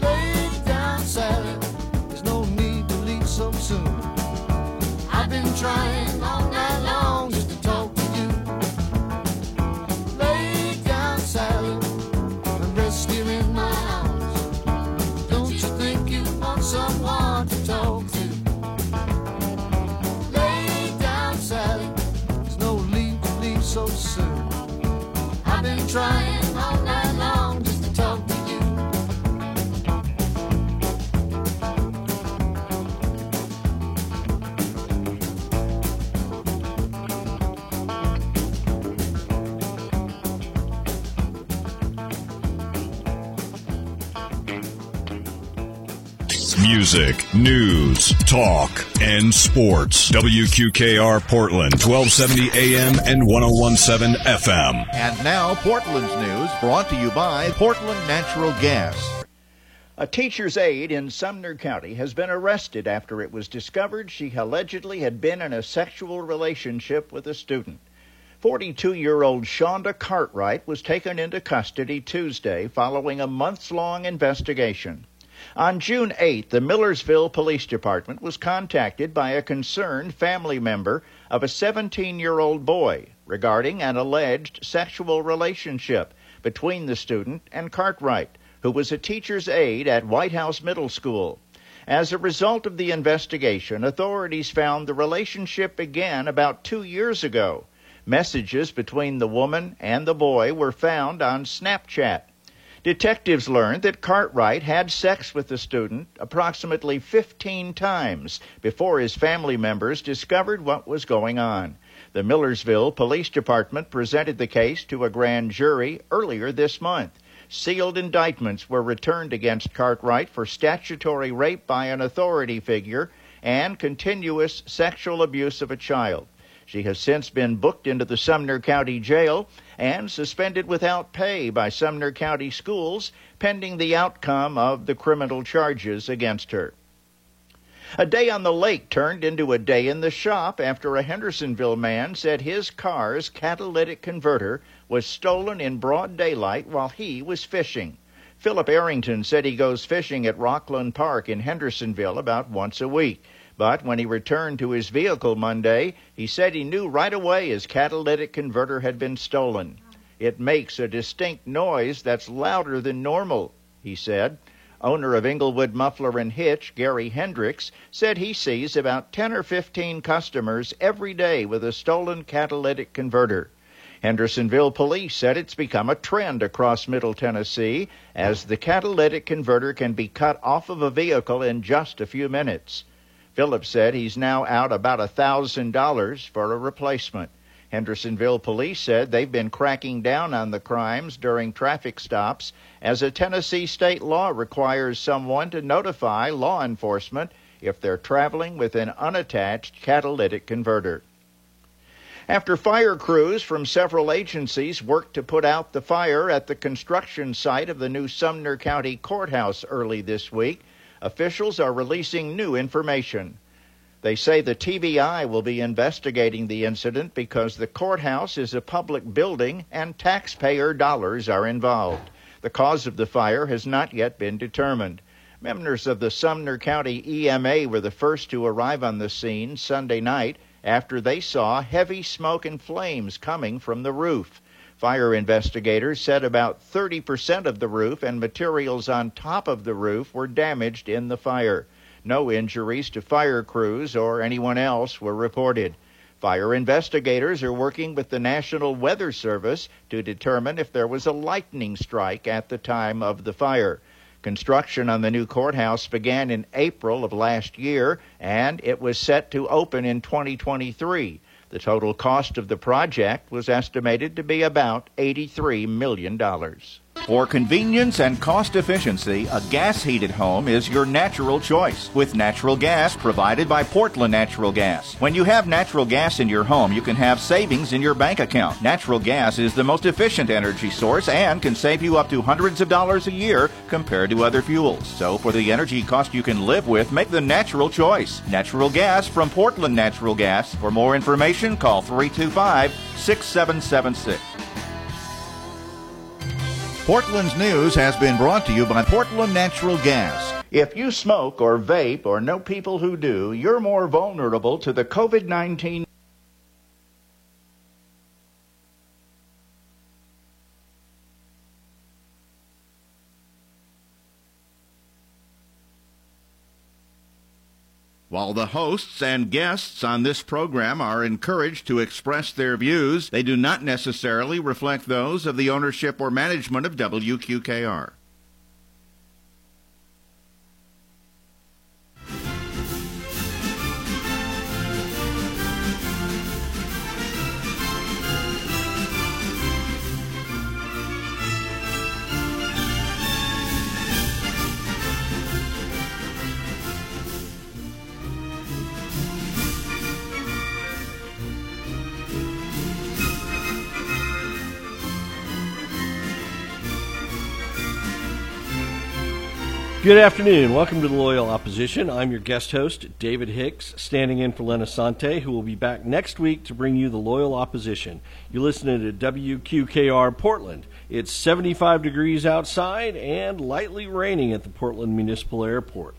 Lay down, Sally. There's no need to leave so soon. I've been trying all night long just to talk to you. Lay down, Sally, in my. Don't you think you want someone to talk to? Lay down, Sally. There's no need to leave so soon. I've been trying Music, news, talk, and sports. WQKR Portland, 1270 AM and 1017 FM. And now, Portland's news brought to you by Portland Natural Gas. A teacher's aide in Sumner County has been arrested after it was discovered she allegedly had been in a sexual relationship with a student. 42 year old Shonda Cartwright was taken into custody Tuesday following a months long investigation. On June 8, the Millersville Police Department was contacted by a concerned family member of a 17 year old boy regarding an alleged sexual relationship between the student and Cartwright, who was a teacher's aide at White House Middle School. As a result of the investigation, authorities found the relationship began about two years ago. Messages between the woman and the boy were found on Snapchat. Detectives learned that Cartwright had sex with the student approximately 15 times before his family members discovered what was going on. The Millersville Police Department presented the case to a grand jury earlier this month. Sealed indictments were returned against Cartwright for statutory rape by an authority figure and continuous sexual abuse of a child. She has since been booked into the Sumner County Jail and suspended without pay by Sumner County Schools pending the outcome of the criminal charges against her. A day on the lake turned into a day in the shop after a Hendersonville man said his car's catalytic converter was stolen in broad daylight while he was fishing. Philip Arrington said he goes fishing at Rockland Park in Hendersonville about once a week. But when he returned to his vehicle Monday, he said he knew right away his catalytic converter had been stolen. It makes a distinct noise that's louder than normal, he said. Owner of Inglewood Muffler and Hitch, Gary Hendricks, said he sees about 10 or 15 customers every day with a stolen catalytic converter. Hendersonville police said it's become a trend across Middle Tennessee as the catalytic converter can be cut off of a vehicle in just a few minutes. Phillips said he's now out about a thousand dollars for a replacement. Hendersonville police said they've been cracking down on the crimes during traffic stops as a Tennessee state law requires someone to notify law enforcement if they're traveling with an unattached catalytic converter. After fire crews from several agencies worked to put out the fire at the construction site of the new Sumner County Courthouse early this week, officials are releasing new information. They say the TBI will be investigating the incident because the courthouse is a public building and taxpayer dollars are involved. The cause of the fire has not yet been determined. Members of the Sumner County EMA were the first to arrive on the scene Sunday night after they saw heavy smoke and flames coming from the roof. Fire investigators said about 30% of the roof and materials on top of the roof were damaged in the fire. No injuries to fire crews or anyone else were reported. Fire investigators are working with the National Weather Service to determine if there was a lightning strike at the time of the fire. Construction on the new courthouse began in April of last year and it was set to open in 2023. The total cost of the project was estimated to be about $83 million. For convenience and cost efficiency, a gas heated home is your natural choice with natural gas provided by Portland Natural Gas. When you have natural gas in your home, you can have savings in your bank account. Natural gas is the most efficient energy source and can save you up to hundreds of dollars a year compared to other fuels. So, for the energy cost you can live with, make the natural choice. Natural gas from Portland Natural Gas. For more information, call 325 6776. Portland's news has been brought to you by Portland Natural Gas. If you smoke or vape or know people who do, you're more vulnerable to the COVID 19 While the hosts and guests on this program are encouraged to express their views, they do not necessarily reflect those of the ownership or management of WQKR. Good afternoon. Welcome to the Loyal Opposition. I'm your guest host, David Hicks, standing in for Len Assante, who will be back next week to bring you the Loyal Opposition. You're listening to WQKR Portland. It's 75 degrees outside and lightly raining at the Portland Municipal Airport.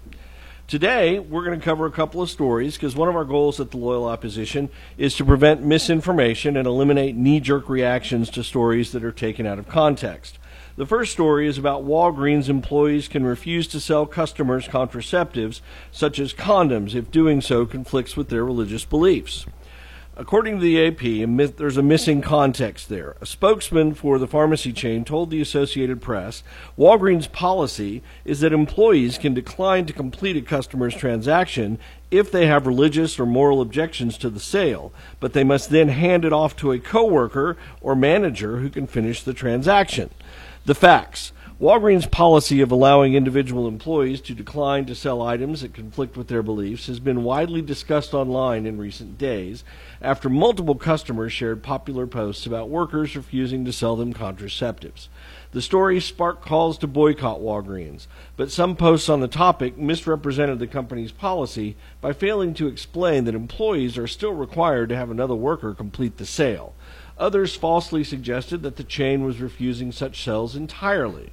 Today, we're going to cover a couple of stories because one of our goals at the Loyal Opposition is to prevent misinformation and eliminate knee jerk reactions to stories that are taken out of context. The first story is about Walgreens employees can refuse to sell customers contraceptives, such as condoms, if doing so conflicts with their religious beliefs. According to the AP, there's a missing context there. A spokesman for the pharmacy chain told the Associated Press Walgreens' policy is that employees can decline to complete a customer's transaction if they have religious or moral objections to the sale, but they must then hand it off to a coworker or manager who can finish the transaction. The facts. Walgreens' policy of allowing individual employees to decline to sell items that conflict with their beliefs has been widely discussed online in recent days after multiple customers shared popular posts about workers refusing to sell them contraceptives. The story sparked calls to boycott Walgreens, but some posts on the topic misrepresented the company's policy by failing to explain that employees are still required to have another worker complete the sale. Others falsely suggested that the chain was refusing such sales entirely.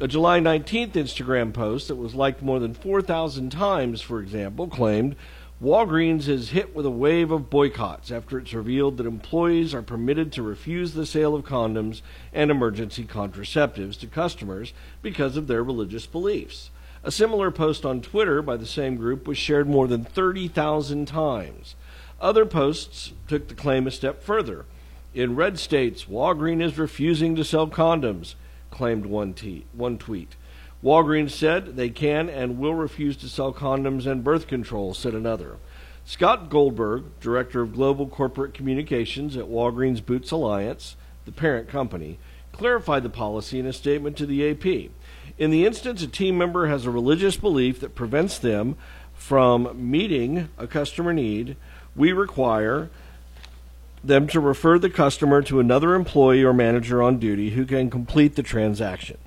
A July 19th Instagram post that was liked more than 4,000 times, for example, claimed Walgreens is hit with a wave of boycotts after it's revealed that employees are permitted to refuse the sale of condoms and emergency contraceptives to customers because of their religious beliefs. A similar post on Twitter by the same group was shared more than 30,000 times. Other posts took the claim a step further. In red states, Walgreens is refusing to sell condoms, claimed one, te- one tweet. Walgreens said they can and will refuse to sell condoms and birth control, said another. Scott Goldberg, Director of Global Corporate Communications at Walgreens Boots Alliance, the parent company, clarified the policy in a statement to the AP. In the instance a team member has a religious belief that prevents them from meeting a customer need, we require them to refer the customer to another employee or manager on duty who can complete the transaction.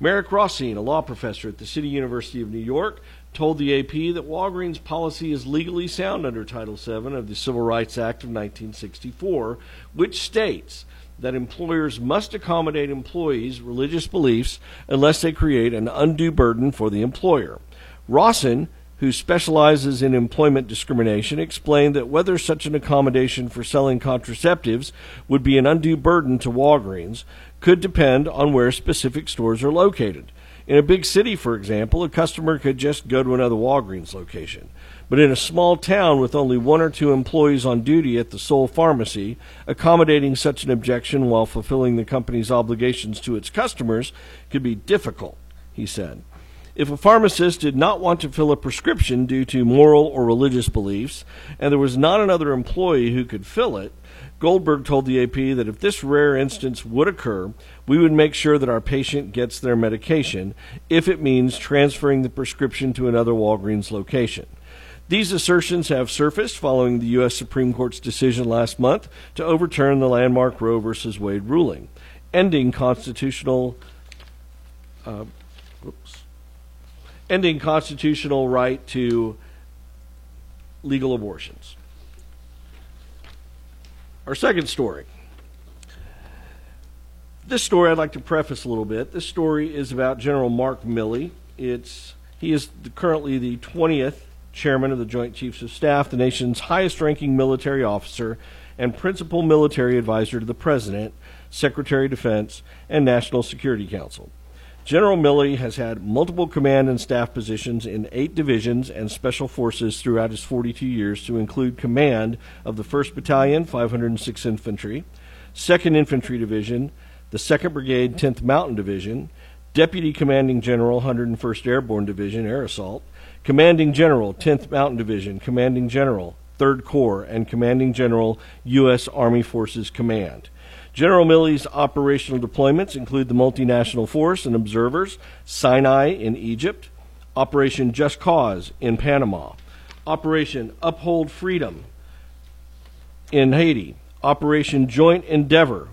Merrick Rossein, a law professor at the City University of New York, told the AP that Walgreens' policy is legally sound under Title VII of the Civil Rights Act of 1964, which states that employers must accommodate employees' religious beliefs unless they create an undue burden for the employer. Rawson who specializes in employment discrimination, explained that whether such an accommodation for selling contraceptives would be an undue burden to Walgreens could depend on where specific stores are located. In a big city, for example, a customer could just go to another Walgreens location. But in a small town with only one or two employees on duty at the sole pharmacy, accommodating such an objection while fulfilling the company's obligations to its customers could be difficult, he said. If a pharmacist did not want to fill a prescription due to moral or religious beliefs, and there was not another employee who could fill it, Goldberg told the AP that if this rare instance would occur, we would make sure that our patient gets their medication, if it means transferring the prescription to another Walgreens location. These assertions have surfaced following the U.S. Supreme Court's decision last month to overturn the landmark Roe v. Wade ruling, ending constitutional. Uh, ending constitutional right to legal abortions. Our second story. This story I'd like to preface a little bit. This story is about General Mark Milley. It's he is the, currently the 20th chairman of the Joint Chiefs of Staff, the nation's highest-ranking military officer and principal military advisor to the President, Secretary of Defense, and National Security Council. General Milley has had multiple command and staff positions in eight divisions and special forces throughout his 42 years, to include command of the 1st Battalion, 506th Infantry, 2nd Infantry Division, the 2nd Brigade, 10th Mountain Division, Deputy Commanding General, 101st Airborne Division, Air Assault, Commanding General, 10th Mountain Division, Commanding General, 3rd Corps, and Commanding General, U.S. Army Forces Command. General Milley's operational deployments include the multinational force and observers, Sinai in Egypt, Operation Just Cause in Panama, Operation Uphold Freedom in Haiti, Operation Joint Endeavor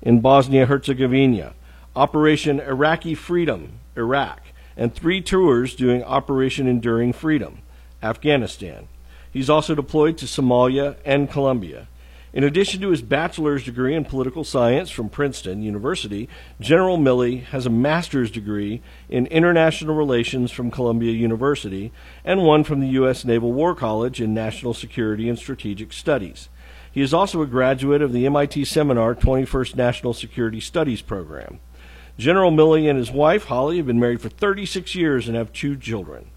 in Bosnia Herzegovina, Operation Iraqi Freedom, Iraq, and three tours doing Operation Enduring Freedom, Afghanistan. He's also deployed to Somalia and Colombia. In addition to his bachelor's degree in political science from Princeton University, General Milley has a master's degree in international relations from Columbia University and one from the U.S. Naval War College in national security and strategic studies. He is also a graduate of the MIT Seminar 21st National Security Studies program. General Milley and his wife, Holly, have been married for 36 years and have two children.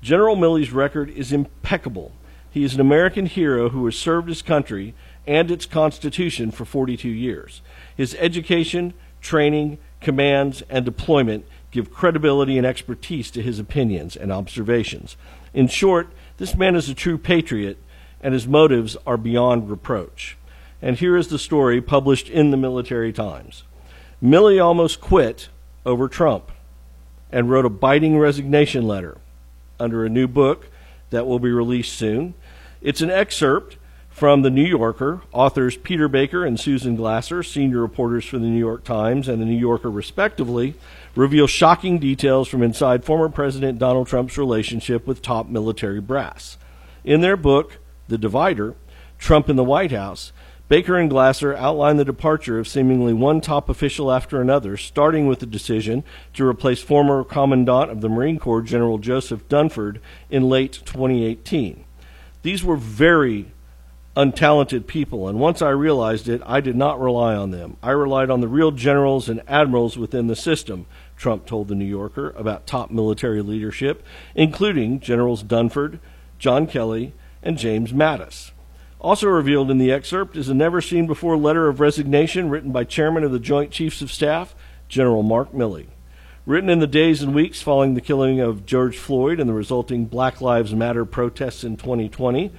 General Milley's record is impeccable. He is an American hero who has served his country and its Constitution for 42 years. His education, training, commands, and deployment give credibility and expertise to his opinions and observations. In short, this man is a true patriot, and his motives are beyond reproach. And here is the story published in the Military Times. Milley almost quit over Trump and wrote a biting resignation letter under a new book that will be released soon. It's an excerpt from The New Yorker. Authors Peter Baker and Susan Glasser, senior reporters for The New York Times and The New Yorker, respectively, reveal shocking details from inside former President Donald Trump's relationship with top military brass. In their book, The Divider Trump in the White House, Baker and Glasser outline the departure of seemingly one top official after another, starting with the decision to replace former Commandant of the Marine Corps General Joseph Dunford in late 2018. These were very untalented people, and once I realized it, I did not rely on them. I relied on the real generals and admirals within the system, Trump told the New Yorker about top military leadership, including Generals Dunford, John Kelly, and James Mattis. Also revealed in the excerpt is a never seen before letter of resignation written by Chairman of the Joint Chiefs of Staff, General Mark Milley. Written in the days and weeks following the killing of George Floyd and the resulting Black Lives Matter protests in 2020,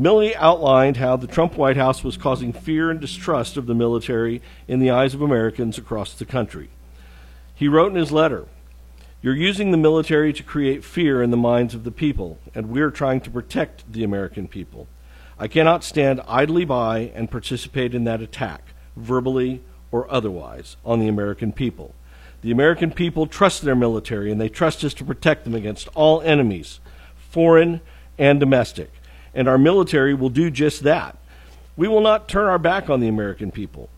Milley outlined how the Trump White House was causing fear and distrust of the military in the eyes of Americans across the country. He wrote in his letter, You're using the military to create fear in the minds of the people, and we're trying to protect the American people. I cannot stand idly by and participate in that attack, verbally or otherwise, on the American people. The American people trust their military, and they trust us to protect them against all enemies, foreign and domestic. And our military will do just that. We will not turn our back on the American people.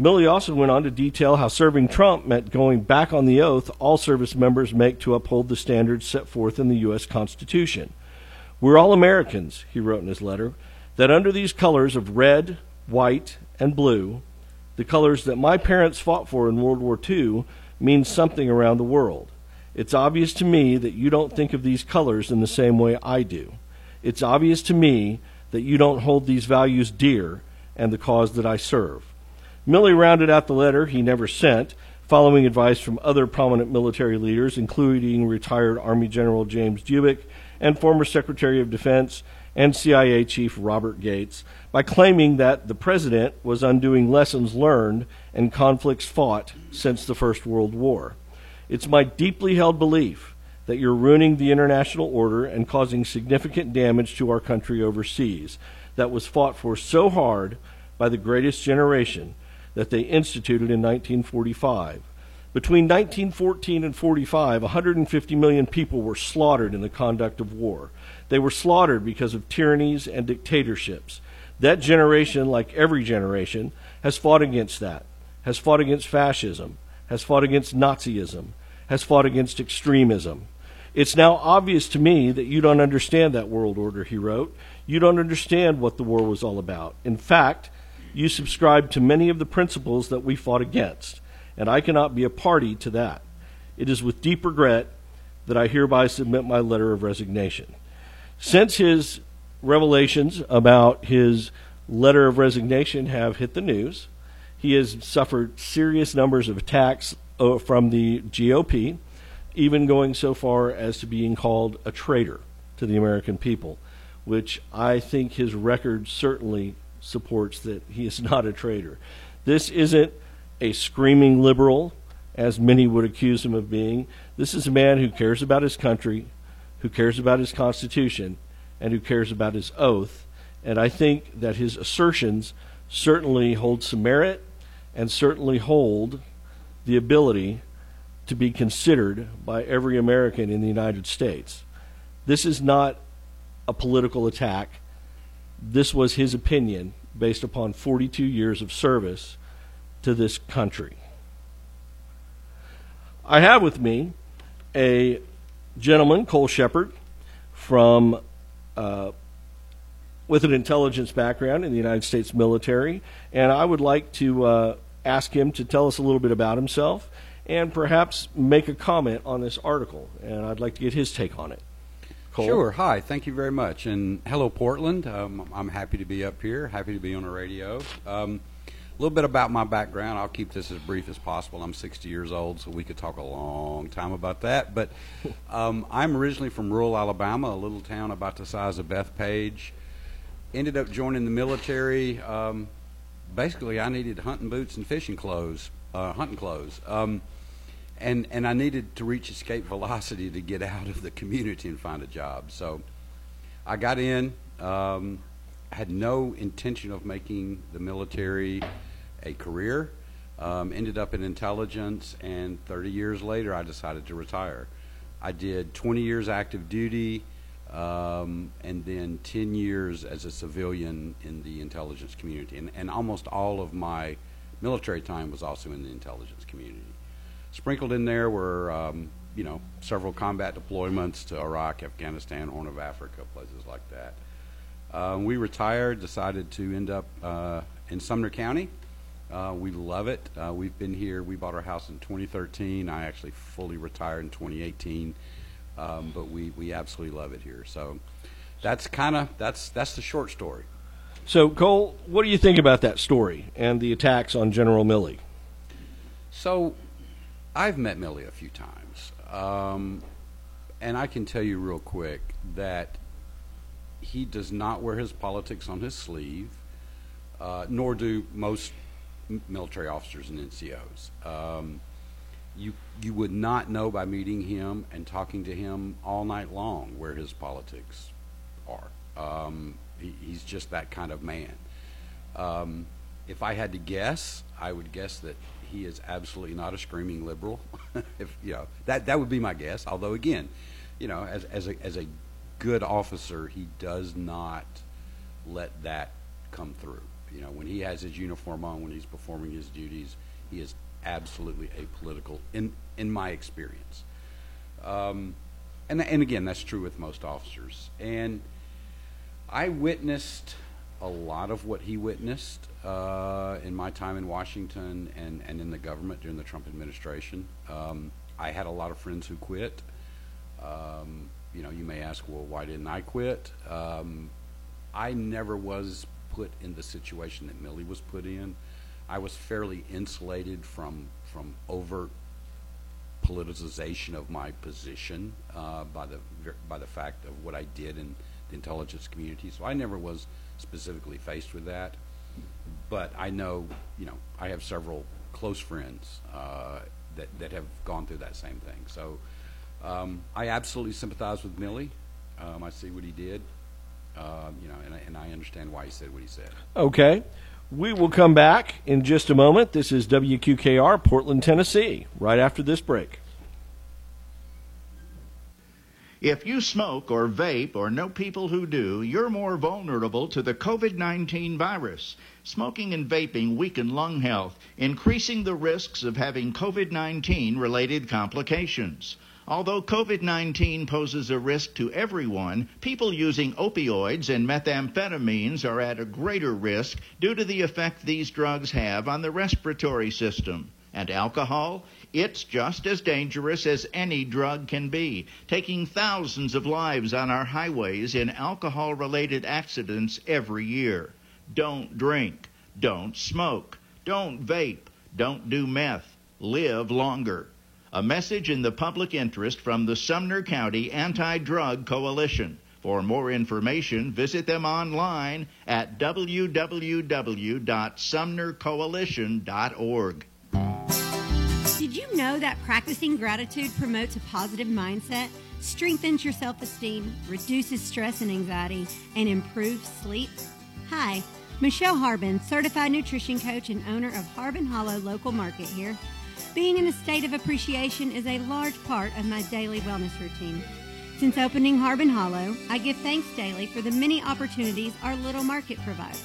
Milley also went on to detail how serving Trump meant going back on the oath all service members make to uphold the standards set forth in the U.S. Constitution. We're all Americans, he wrote in his letter that under these colors of red, white, and blue, the colors that my parents fought for in World War II, means something around the world. It's obvious to me that you don't think of these colors in the same way I do. It's obvious to me that you don't hold these values dear and the cause that I serve. Milley rounded out the letter he never sent, following advice from other prominent military leaders, including retired Army General James Dubik and former Secretary of Defense and CIA Chief Robert Gates by claiming that the president was undoing lessons learned and conflicts fought since the First World War. It's my deeply held belief that you're ruining the international order and causing significant damage to our country overseas that was fought for so hard by the greatest generation that they instituted in 1945. Between 1914 and 45, 150 million people were slaughtered in the conduct of war. They were slaughtered because of tyrannies and dictatorships. That generation, like every generation, has fought against that. has fought against fascism, has fought against Nazism, has fought against extremism. It's now obvious to me that you don't understand that world order, he wrote. You don't understand what the war was all about. In fact, you subscribe to many of the principles that we fought against, and I cannot be a party to that. It is with deep regret that I hereby submit my letter of resignation. Since his revelations about his letter of resignation have hit the news, he has suffered serious numbers of attacks uh, from the GOP, even going so far as to being called a traitor to the American people, which I think his record certainly supports that he is not a traitor. This isn't a screaming liberal, as many would accuse him of being. This is a man who cares about his country, who cares about his Constitution, and who cares about his oath. And I think that his assertions certainly hold some merit and certainly hold the ability to be considered by every American in the United States. This is not a political attack. This was his opinion based upon 42 years of service to this country. I have with me a gentleman, Cole Shepherd, from uh, with an intelligence background in the United States military, and I would like to uh, ask him to tell us a little bit about himself and perhaps make a comment on this article. And I'd like to get his take on it. Cole? Sure. Hi. Thank you very much. And hello, Portland. Um, I'm happy to be up here. Happy to be on the radio. Um, a little bit about my background. I'll keep this as brief as possible. I'm 60 years old, so we could talk a long time about that. But um, I'm originally from rural Alabama, a little town about the size of Bethpage. Ended up joining the military. Um, basically, I needed hunting boots and fishing clothes, uh, hunting clothes. Um, and, and I needed to reach escape velocity to get out of the community and find a job. So I got in, um, had no intention of making the military a career, um, ended up in intelligence, and 30 years later, I decided to retire. I did 20 years active duty, um, and then 10 years as a civilian in the intelligence community. And, and almost all of my military time was also in the intelligence community. Sprinkled in there were, um, you know, several combat deployments to Iraq, Afghanistan, Horn of Africa, places like that. Um, we retired, decided to end up uh, in Sumner County. Uh, we love it. Uh, we've been here. We bought our house in 2013. I actually fully retired in 2018, um, but we, we absolutely love it here. So that's kind of that's that's the short story. So, Cole, what do you think about that story and the attacks on General Milley? So I've met Milley a few times, um, and I can tell you real quick that he does not wear his politics on his sleeve, uh, nor do most military officers and NCOs. Um, you you would not know by meeting him and talking to him all night long where his politics are. Um, he, he's just that kind of man. Um, if I had to guess, I would guess that he is absolutely not a screaming liberal. if you know that that would be my guess. Although again, you know, as as a as a good officer, he does not let that come through. You know, when he has his uniform on, when he's performing his duties, he is absolutely apolitical in in my experience. Um, and and again, that's true with most officers. And I witnessed a lot of what he witnessed uh, in my time in Washington and, and in the government during the Trump administration. Um, I had a lot of friends who quit. Um, you know, you may ask, well, why didn't I quit? Um, I never was put in the situation that Milley was put in. I was fairly insulated from from overt politicization of my position uh, by the by the fact of what I did in intelligence community. So I never was specifically faced with that. But I know, you know, I have several close friends uh, that that have gone through that same thing. So um, I absolutely sympathize with Milley. Um, I see what he did, um, you know, and I, and I understand why he said what he said. Okay. We will come back in just a moment. This is WQKR, Portland, Tennessee, right after this break. If you smoke or vape or know people who do, you're more vulnerable to the COVID 19 virus. Smoking and vaping weaken lung health, increasing the risks of having COVID 19 related complications. Although COVID 19 poses a risk to everyone, people using opioids and methamphetamines are at a greater risk due to the effect these drugs have on the respiratory system. And alcohol? It's just as dangerous as any drug can be, taking thousands of lives on our highways in alcohol related accidents every year. Don't drink. Don't smoke. Don't vape. Don't do meth. Live longer. A message in the public interest from the Sumner County Anti Drug Coalition. For more information, visit them online at www.sumnercoalition.org. You know that practicing gratitude promotes a positive mindset, strengthens your self esteem, reduces stress and anxiety, and improves sleep? Hi, Michelle Harbin, certified nutrition coach and owner of Harbin Hollow Local Market here. Being in a state of appreciation is a large part of my daily wellness routine. Since opening Harbin Hollow, I give thanks daily for the many opportunities our little market provides.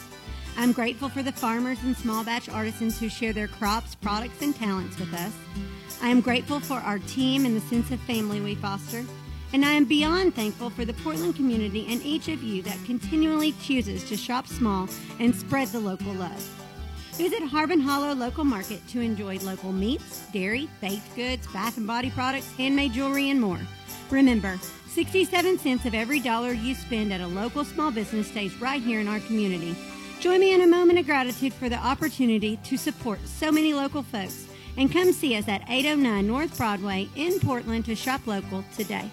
I'm grateful for the farmers and small batch artisans who share their crops, products, and talents with us. I am grateful for our team and the sense of family we foster. And I am beyond thankful for the Portland community and each of you that continually chooses to shop small and spread the local love. Visit Harbin Hollow Local Market to enjoy local meats, dairy, baked goods, bath and body products, handmade jewelry, and more. Remember, 67 cents of every dollar you spend at a local small business stays right here in our community. Join me in a moment of gratitude for the opportunity to support so many local folks and come see us at 809 North Broadway in Portland to shop local today.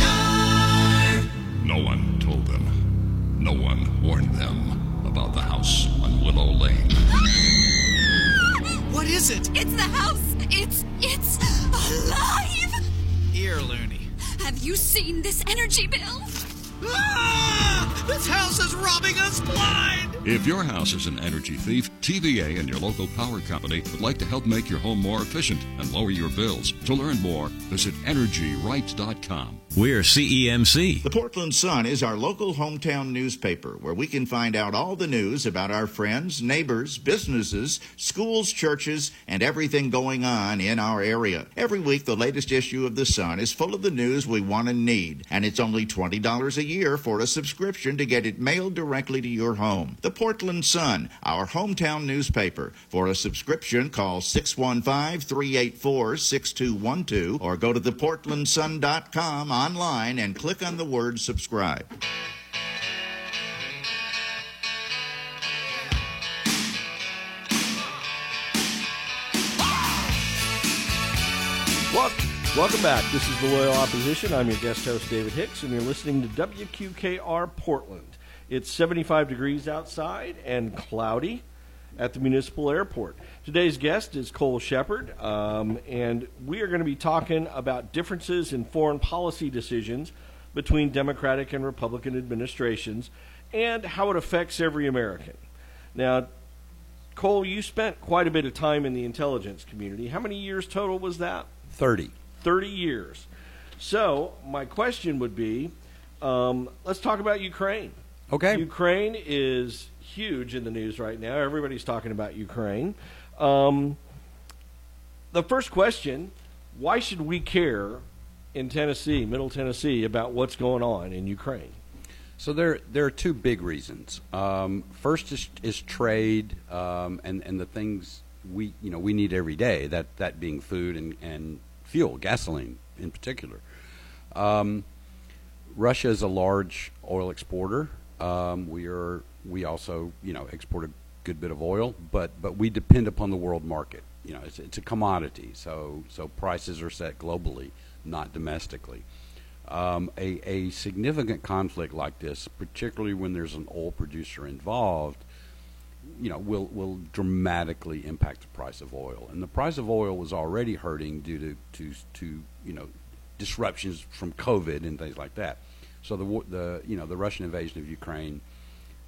WQPR. No one told them. No one warned them about the house on Willow Lane. What is it? It's the house! It's. it's alive! Here, Looney. Have you seen this energy bill? Ah! This house is robbing us blind! If your house is an energy thief, TVA and your local power company would like to help make your home more efficient and lower your bills. To learn more, visit EnergyRight.com. We're CEMC. The Portland Sun is our local hometown newspaper where we can find out all the news about our friends, neighbors, businesses, schools, churches, and everything going on in our area. Every week, the latest issue of The Sun is full of the news we want and need, and it's only $20 a year for a subscription to get it mailed directly to your home. The Portland Sun, our hometown newspaper. For a subscription, call 615 384 6212 or go to theportlandsun.com online and click on the word subscribe. Welcome, welcome back. This is the Loyal Opposition. I'm your guest host, David Hicks, and you're listening to WQKR Portland. It's 75 degrees outside and cloudy at the municipal airport. Today's guest is Cole Shepherd, um, and we are going to be talking about differences in foreign policy decisions between Democratic and Republican administrations and how it affects every American. Now, Cole, you spent quite a bit of time in the intelligence community. How many years total was that? 30. 30 years. So, my question would be um, let's talk about Ukraine. Okay. Ukraine is huge in the news right now. Everybody's talking about Ukraine. Um, the first question why should we care in Tennessee, Middle Tennessee, about what's going on in Ukraine? So there, there are two big reasons. Um, first is, is trade um, and, and the things we, you know, we need every day, that, that being food and, and fuel, gasoline in particular. Um, Russia is a large oil exporter. Um, we are we also you know export a good bit of oil, but but we depend upon the world market. You know, it's, it's a commodity, so so prices are set globally, not domestically. Um, a, a significant conflict like this, particularly when there's an oil producer involved, you know, will will dramatically impact the price of oil. And the price of oil was already hurting due to to, to you know disruptions from COVID and things like that. So the the you know the Russian invasion of Ukraine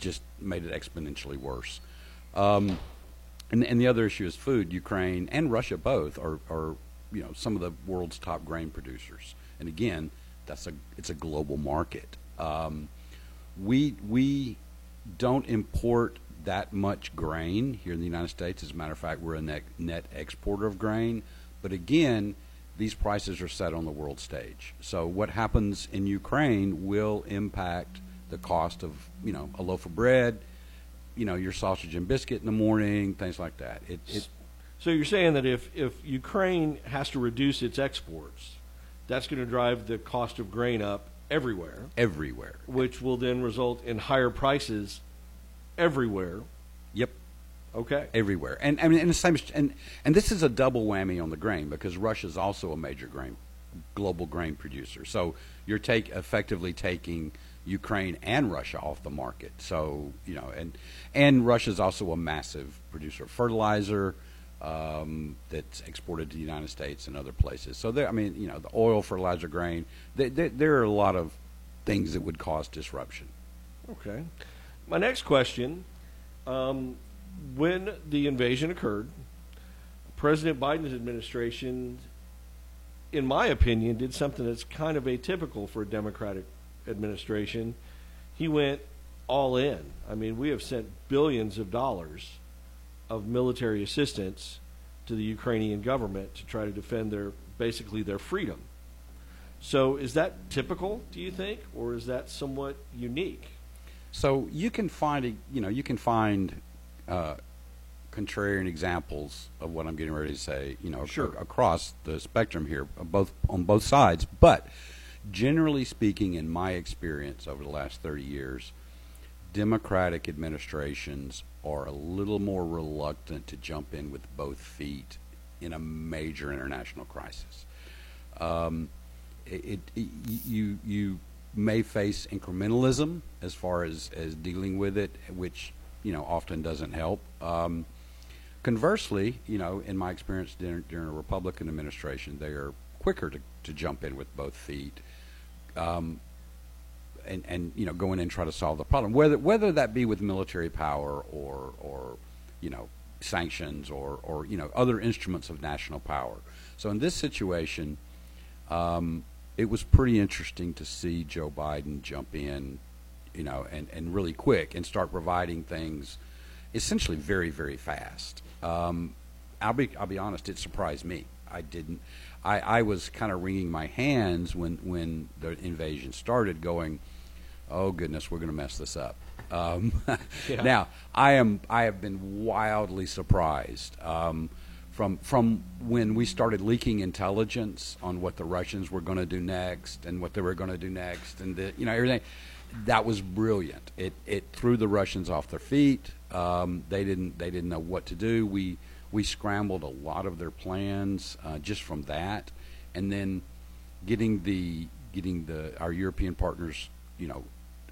just made it exponentially worse. Um, and and the other issue is food. Ukraine and Russia both are are you know some of the world's top grain producers, and again, that's a it's a global market. Um, we we don't import that much grain here in the United States. As a matter of fact, we're a net, net exporter of grain. But again, these prices are set on the world stage. So what happens in Ukraine will impact the cost of you know a loaf of bread, you know your sausage and biscuit in the morning, things like that. It, it So you're saying that if, if Ukraine has to reduce its exports, that's going to drive the cost of grain up everywhere, everywhere. which will then result in higher prices everywhere. Yep. Okay. everywhere. And I mean, and the same, and and this is a double whammy on the grain because Russia is also a major grain, global grain producer. So you're take effectively taking Ukraine and Russia off the market. So you know, and and Russia is also a massive producer of fertilizer. Um, that's exported to the United States and other places. So there, I mean, you know, the oil, fertilizer, grain. There, there, there are a lot of things that would cause disruption. Okay. My next question um, when the invasion occurred, President Biden's administration, in my opinion, did something that's kind of atypical for a Democratic administration. He went all in. I mean, we have sent billions of dollars of military assistance to the Ukrainian government to try to defend their basically their freedom. So, is that typical, do you think, or is that somewhat unique? So you can find, a, you know, you can find uh, contrarian examples of what I'm getting ready to say, you know, Sure. ac- across the spectrum here, both on both sides. But generally speaking, in my experience over the last 30 years, Democratic administrations are a little more reluctant to jump in with both feet in a major international crisis. Um, it, it, you you may face incrementalism as far as, as dealing with it, which you know often doesn't help. Um, conversely, you know, in my experience during, during a Republican administration, they are quicker to, to jump in with both feet. Um, and, and you know go in and try to solve the problem, whether whether that be with military power or or you know sanctions or or you know other instruments of national power. So in this situation, um, it was pretty interesting to see Joe Biden jump in, you know, and, and really quick and start providing things essentially very, very fast. Um, I'll be I'll be honest, it surprised me. I didn't. I, I was kind of wringing my hands when when the invasion started, going, "Oh goodness, we're going to mess this up." Um, Yeah. Now, I am I have been wildly surprised um, from from when we started leaking intelligence on what the Russians were going to do next and what they were going to do next, and the, you know everything. That was brilliant. It it threw the Russians off their feet. Um, they didn't they didn't know what to do. We we scrambled a lot of their plans uh, just from that, and then getting the getting the our European partners, you know,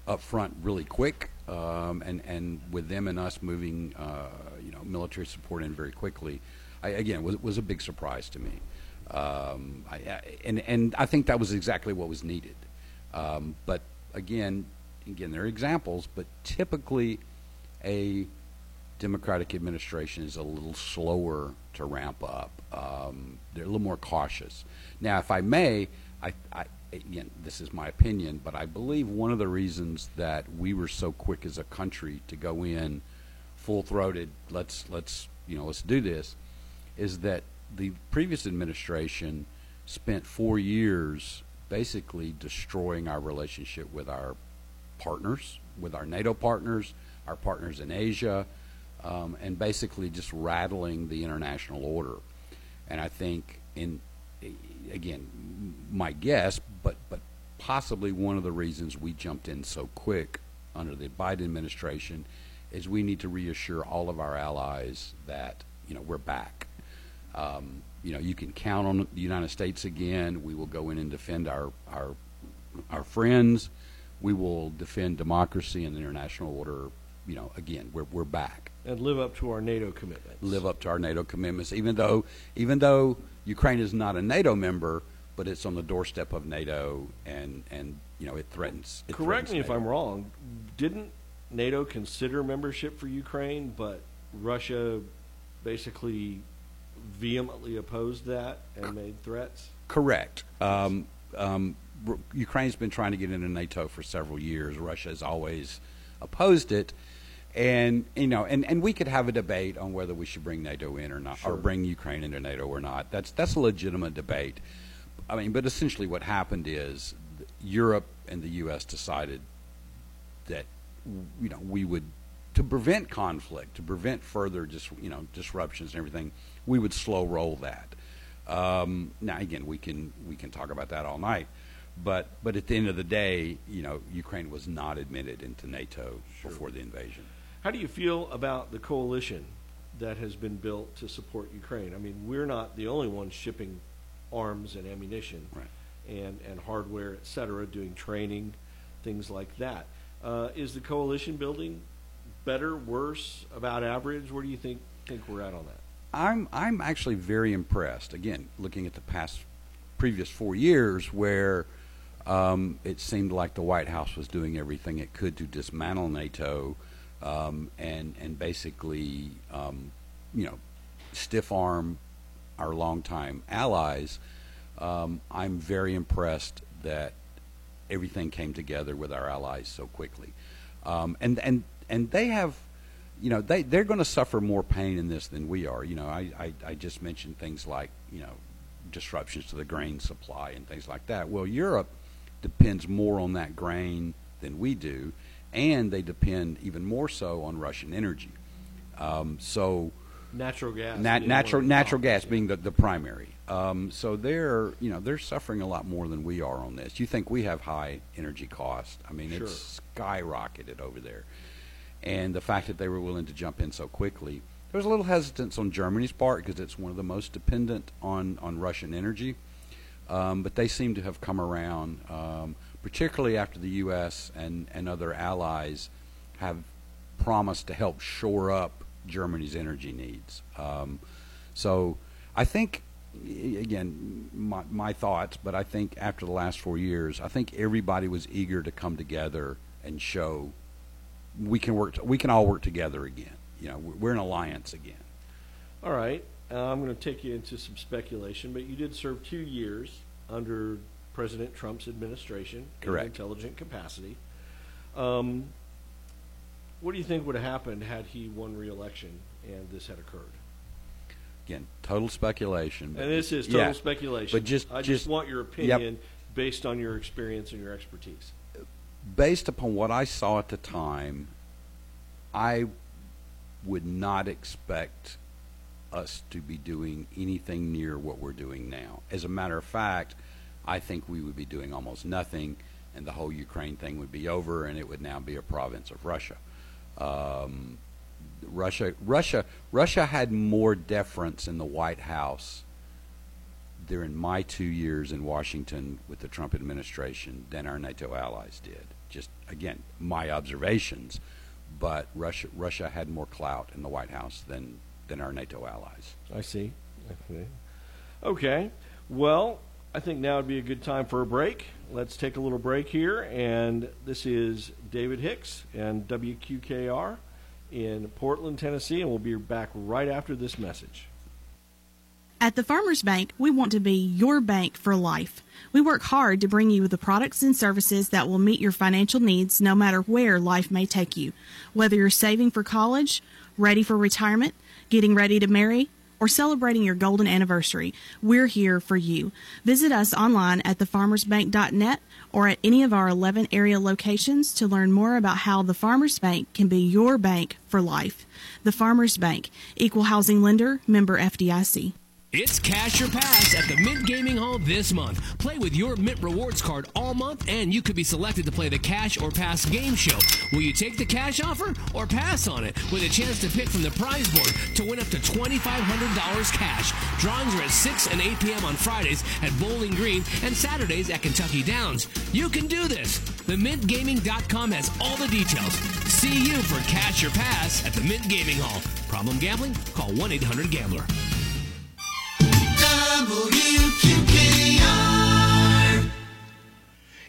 up front really quick, um, and and with them and us moving, uh, you know, military support in very quickly, I, again was was a big surprise to me, um, I, I, and and I think that was exactly what was needed. Um, but again, again, there are examples, but typically, a Democratic administration is a little slower to ramp up. Um, they're a little more cautious. Now, if I may, I, I, this is my opinion, but I believe one of the reasons that we were so quick as a country to go in full-throated, let's let's you know let's do this, is that the previous administration spent four years basically destroying our relationship with our partners, with our NATO partners, our partners in Asia, um, and basically just rattling the international order. And I think, in again, my guess, but but possibly one of the reasons we jumped in so quick under the Biden administration is we need to reassure all of our allies that you know we're back. Um, you know, you can count on the United States again. We will go in and defend our our our friends. We will defend democracy and the international order. You know, again, we're we're back. And live up to our NATO commitments. Live up to our NATO commitments, even though even though Ukraine is not a NATO member, but it's on the doorstep of NATO, and and you know it threatens. It Correct threatens me if I'm wrong. Didn't NATO consider membership for Ukraine, but Russia basically vehemently opposed that and made threats. Correct. Um, um, Ukraine's been trying to get into NATO for several years. Russia has always opposed it, and you know, and, and we could have a debate on whether we should bring NATO in or not, or bring Ukraine into NATO or not. That's that's a legitimate debate. I mean, but essentially, what happened is Europe and the U.S. decided that you know we would to prevent conflict, to prevent further dis, you know disruptions and everything, we would slow roll that. Um, now again, we can we can talk about that all night, but but at the end of the day, you know, Ukraine was not admitted into NATO before the invasion. How do you feel about the coalition that has been built to support Ukraine? I mean, we're not the only ones shipping arms and ammunition Right. and, and hardware, et cetera, doing training, things like that. Uh, is the coalition building better, worse, about average? Where do you think think we're at on that? I'm I'm actually very impressed. Again, looking at the past previous four years, where um, it seemed like the White House was doing everything it could to dismantle NATO um, and and basically um, you know stiff arm our longtime allies. Um, I'm very impressed that everything came together with our allies so quickly, um, and and and they have you know, they they're going to suffer more pain in this than we are. You know, I, I I just mentioned things like you know disruptions to the grain supply and things like that. Well, Europe depends more on that grain than we do, and they depend even more so on Russian energy. Um, so Natural gas. nat- natural the natural gas yeah. being the, the primary. Um, so they're you know they're suffering a lot more than we are on this. You think we have high energy costs? I mean, it's skyrocketed over there, and the fact that they were willing to jump in so quickly. There was a little hesitance on Germany's part because it's one of the most dependent on on Russian energy, um, but they seem to have come around, um, particularly after the U.S. and and other allies have promised to help shore up Germany's energy needs. Um, so I think, again, my, my thoughts, but I think after the last four years, I think everybody was eager to come together and show we can work. We can all work together again. You know, we're, an alliance again. All right. Uh, I'm going to take you into some speculation, but you did serve two years under President Trump's administration Correct. in intelligent capacity. Um, what do you think would have happened had he won re-election and this had occurred? Again, total speculation. but And this is total yeah, speculation. But just, I just, just want your opinion based on your experience and your expertise. based upon what I saw at the time, I would not expect us to be doing anything near what we're doing now. As a matter of fact, I think we would be doing almost nothing, and the whole Ukraine thing would be over, and it would now be a province of Russia. Um, Russia, Russia, Russia had more deference in the White House during my two years in Washington with the Trump administration than our NATO allies did. Just again, my observations, but Russia Russia had more clout in the White House than than our NATO allies. I see. Okay. Okay. Well, I think now would be a good time for a break. Let's take a little break here. And this is David Hicks and WQKR in Portland, Tennessee. And we'll be back right after this message. At the Farmers Bank, we want to be your bank for life. We work hard to bring you the products and services that will meet your financial needs no matter where life may take you. Whether you're saving for college, ready for retirement, getting ready to marry, or celebrating your golden anniversary, we're here for you. Visit us online at thefarmersbank.net or at any of our 11 area locations to learn more about how the Farmers Bank can be your bank for life. The Farmers Bank, equal housing lender, member FDIC. It's Cash or Pass at the Mint Gaming Hall this month. Play with your Mint Rewards card all month, and you could be selected to play the Cash or Pass game show. Will you take the cash offer or pass on it with a chance to pick from the prize board to win up to $2,500 cash? Drawings are at 6 and 8 p.m. on Fridays at Bowling Green and Saturdays at Kentucky Downs. You can do this. TheMintGaming.com has all the details. See you for Cash or Pass at the Mint Gaming Hall. Problem gambling? Call 1 800 Gambler. WQKR.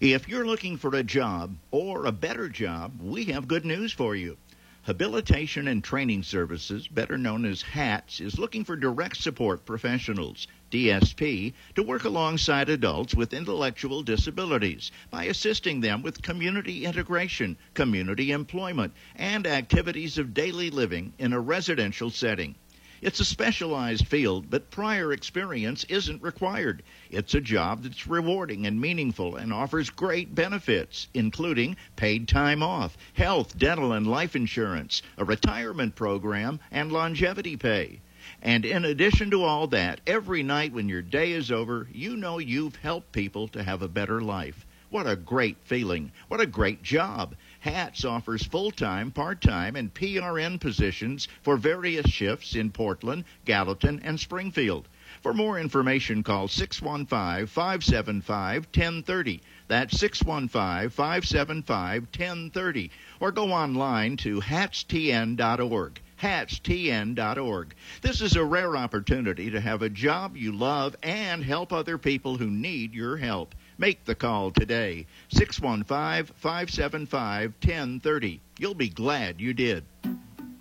If you're looking for a job or a better job, we have good news for you. Habilitation and Training Services, better known as HATS, is looking for direct support professionals, DSP, to work alongside adults with intellectual disabilities by assisting them with community integration, community employment, and activities of daily living in a residential setting. It's a specialized field, but prior experience isn't required. It's a job that's rewarding and meaningful and offers great benefits, including paid time off, health, dental, and life insurance, a retirement program, and longevity pay. And in addition to all that, every night when your day is over, you know you've helped people to have a better life. What a great feeling. What a great job. HATS offers full time, part time, and PRN positions for various shifts in Portland, Gallatin, and Springfield. For more information, call 615 575 1030. That's 615 575 1030. Or go online to hatstn.org. HATSTN.org. This is a rare opportunity to have a job you love and help other people who need your help. Make the call today. 615 575 1030. You'll be glad you did.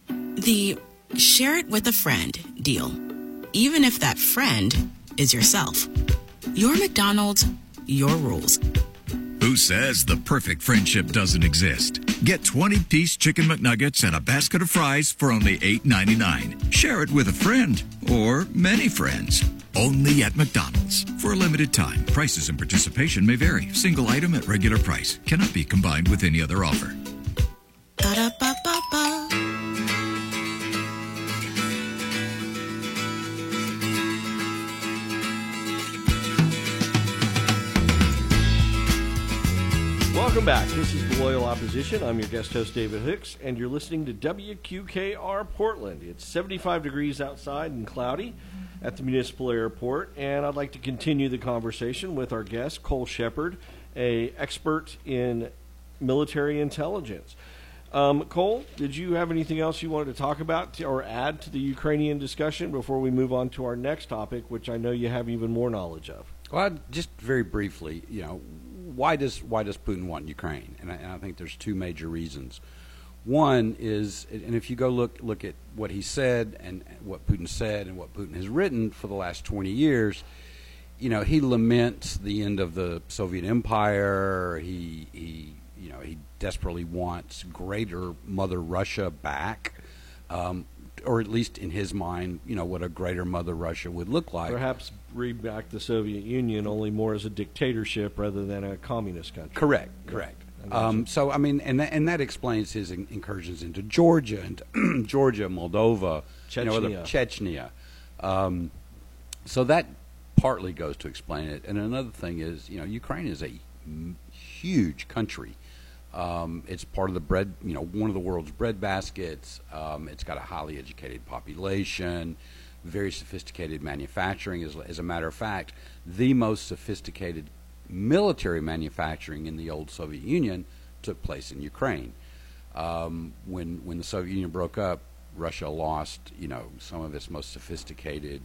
The share it with a friend deal, even if that friend is yourself. Your McDonald's, your rules. Who says the perfect friendship doesn't exist? Get 20 piece chicken McNuggets and a basket of fries for only $8.99. Share it with a friend or many friends. Only at McDonald's. For a limited time, prices and participation may vary. Single item at regular price cannot be combined with any other offer. Ba-da-ba-ba-ba. Welcome back. This is the Loyal Opposition. I'm your guest host, David Hicks, and you're listening to WQKR Portland. It's 75 degrees outside and cloudy at the municipal airport, and I'd like to continue the conversation with our guest, Cole Shepherd, a expert in military intelligence. Um, Cole, did you have anything else you wanted to talk about to, or add to the Ukrainian discussion before we move on to our next topic, which I know you have even more knowledge of? Well, i just very briefly, you know, why does why does Putin want Ukraine? And I, and I think there's two major reasons. One is, and if you go look look at what he said and what Putin said and what Putin has written for the last 20 years, you know, he laments the end of the Soviet Empire. He he you know he desperately wants greater Mother Russia back. Um, or at least in his mind, you know what a greater Mother Russia would look like. Perhaps read back the Soviet Union only more as a dictatorship rather than a communist country. Correct, correct. Um, so I mean, and that, and that explains his in- incursions into Georgia and Georgia, Moldova, you know, other- Chechnya. Chechnya. Um, so that partly goes to explain it. And another thing is, you know, Ukraine is a m- huge country. Um, it's part of the bread, you know, one of the world's bread baskets. Um, it's got a highly educated population, very sophisticated manufacturing. As, as a matter of fact, the most sophisticated military manufacturing in the old Soviet Union took place in Ukraine. Um, when when the Soviet Union broke up, Russia lost, you know, some of its most sophisticated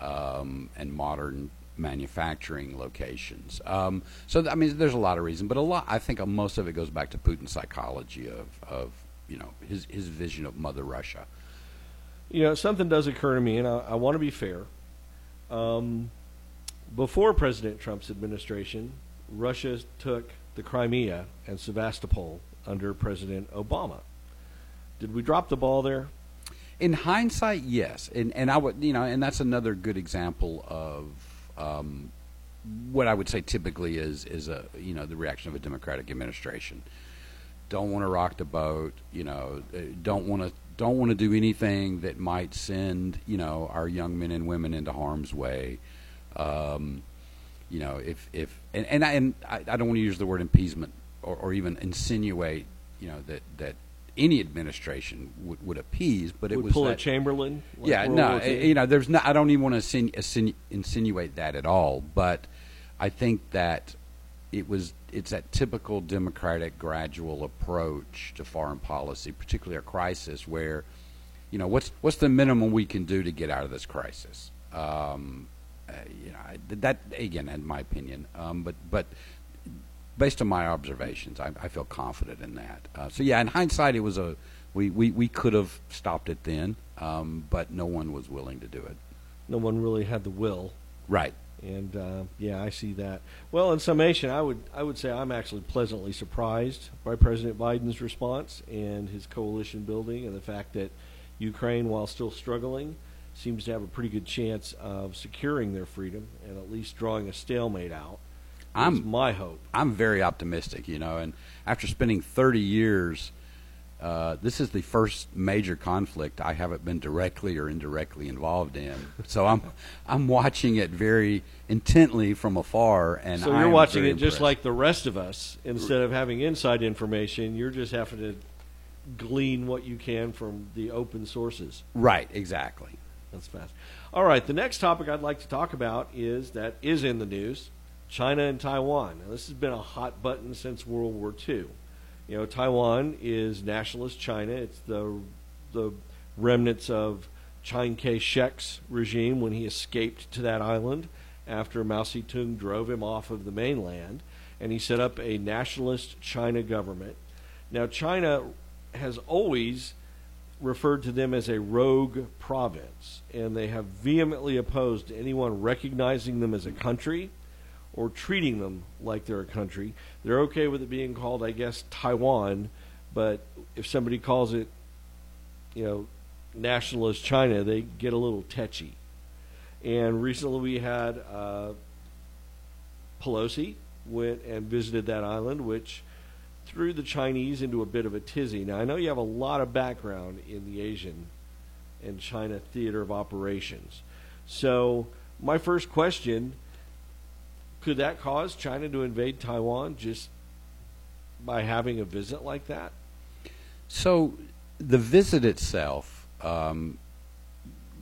um, and modern manufacturing locations. Um, so th- I mean, there's a lot of reasons, but a lot. I think most of it goes back to Putin's psychology of, of you know his his vision of Mother Russia. You know, something does occur to me, and I, I want to be fair. Um, before President Trump's administration, Russia took the Crimea and Sevastopol under President Obama. Did we drop the ball there? In hindsight, yes, and and I would you know, and that's another good example of um, what I would say typically is is a you know the reaction of a Democratic administration. Don't want to rock the boat, you know. uh, Don't want to don't want to do anything that might send you know our young men and women into harm's way. Um, you know, if if and and I, and I, I don't want to use the word appeasement or, or even insinuate, you know, that that any administration would, would appease, but it Would was pull a Chamberlain? like yeah, World no, War you know, there's not. I don't even want to insinu- insinu- insinuate that at all. But I think that it was. It's that typical democratic gradual approach to foreign policy, particularly a crisis where, you know, what's what's the minimum we can do to get out of this crisis? Um, you know, I- that again, in my opinion, um, but but based on my observations, I, I feel confident in that. Uh, so yeah, in hindsight, it was a We we, we could have stopped it then, um, but no one was willing to do it. No one really had the will. Right. And uh, yeah, I see that. Well, in summation, I would I would say I'm actually pleasantly surprised by President Biden's response and his coalition building, and the fact that Ukraine, while still struggling, seems to have a pretty good chance of securing their freedom and at least drawing a stalemate out. I'm my hope. I'm very optimistic, you know, and after spending 30 years, uh, this is the first major conflict I haven't been directly or indirectly involved in. So I'm I'm watching it very intently from afar, and so you're watching it just like the rest of us. Instead of having inside information, you're just having to glean what you can from the open sources. right, exactly. That's fast. All right, the next topic I'd like to talk about is that is in the news China and Taiwan. Now, this has been a hot button since World War II. You know, Taiwan is nationalist China. It's the the remnants of Chiang Kai-shek's regime when he escaped to that island after Mao Zedong drove him off of the mainland, and he set up a nationalist China government. Now, China has always referred to them as a rogue province, and they have vehemently opposed anyone recognizing them as a country or treating them like they're a country. They're okay with it being called, I guess, Taiwan, but if somebody calls it, you know, nationalist China, they get a little tetchy. And recently we had uh, Pelosi went and visited that island, which threw the Chinese into a bit of a tizzy. Now, I know you have a lot of background in the Asian and China theater of operations. So, my first question could that cause China to invade Taiwan just by having a visit like that? So the visit itself um,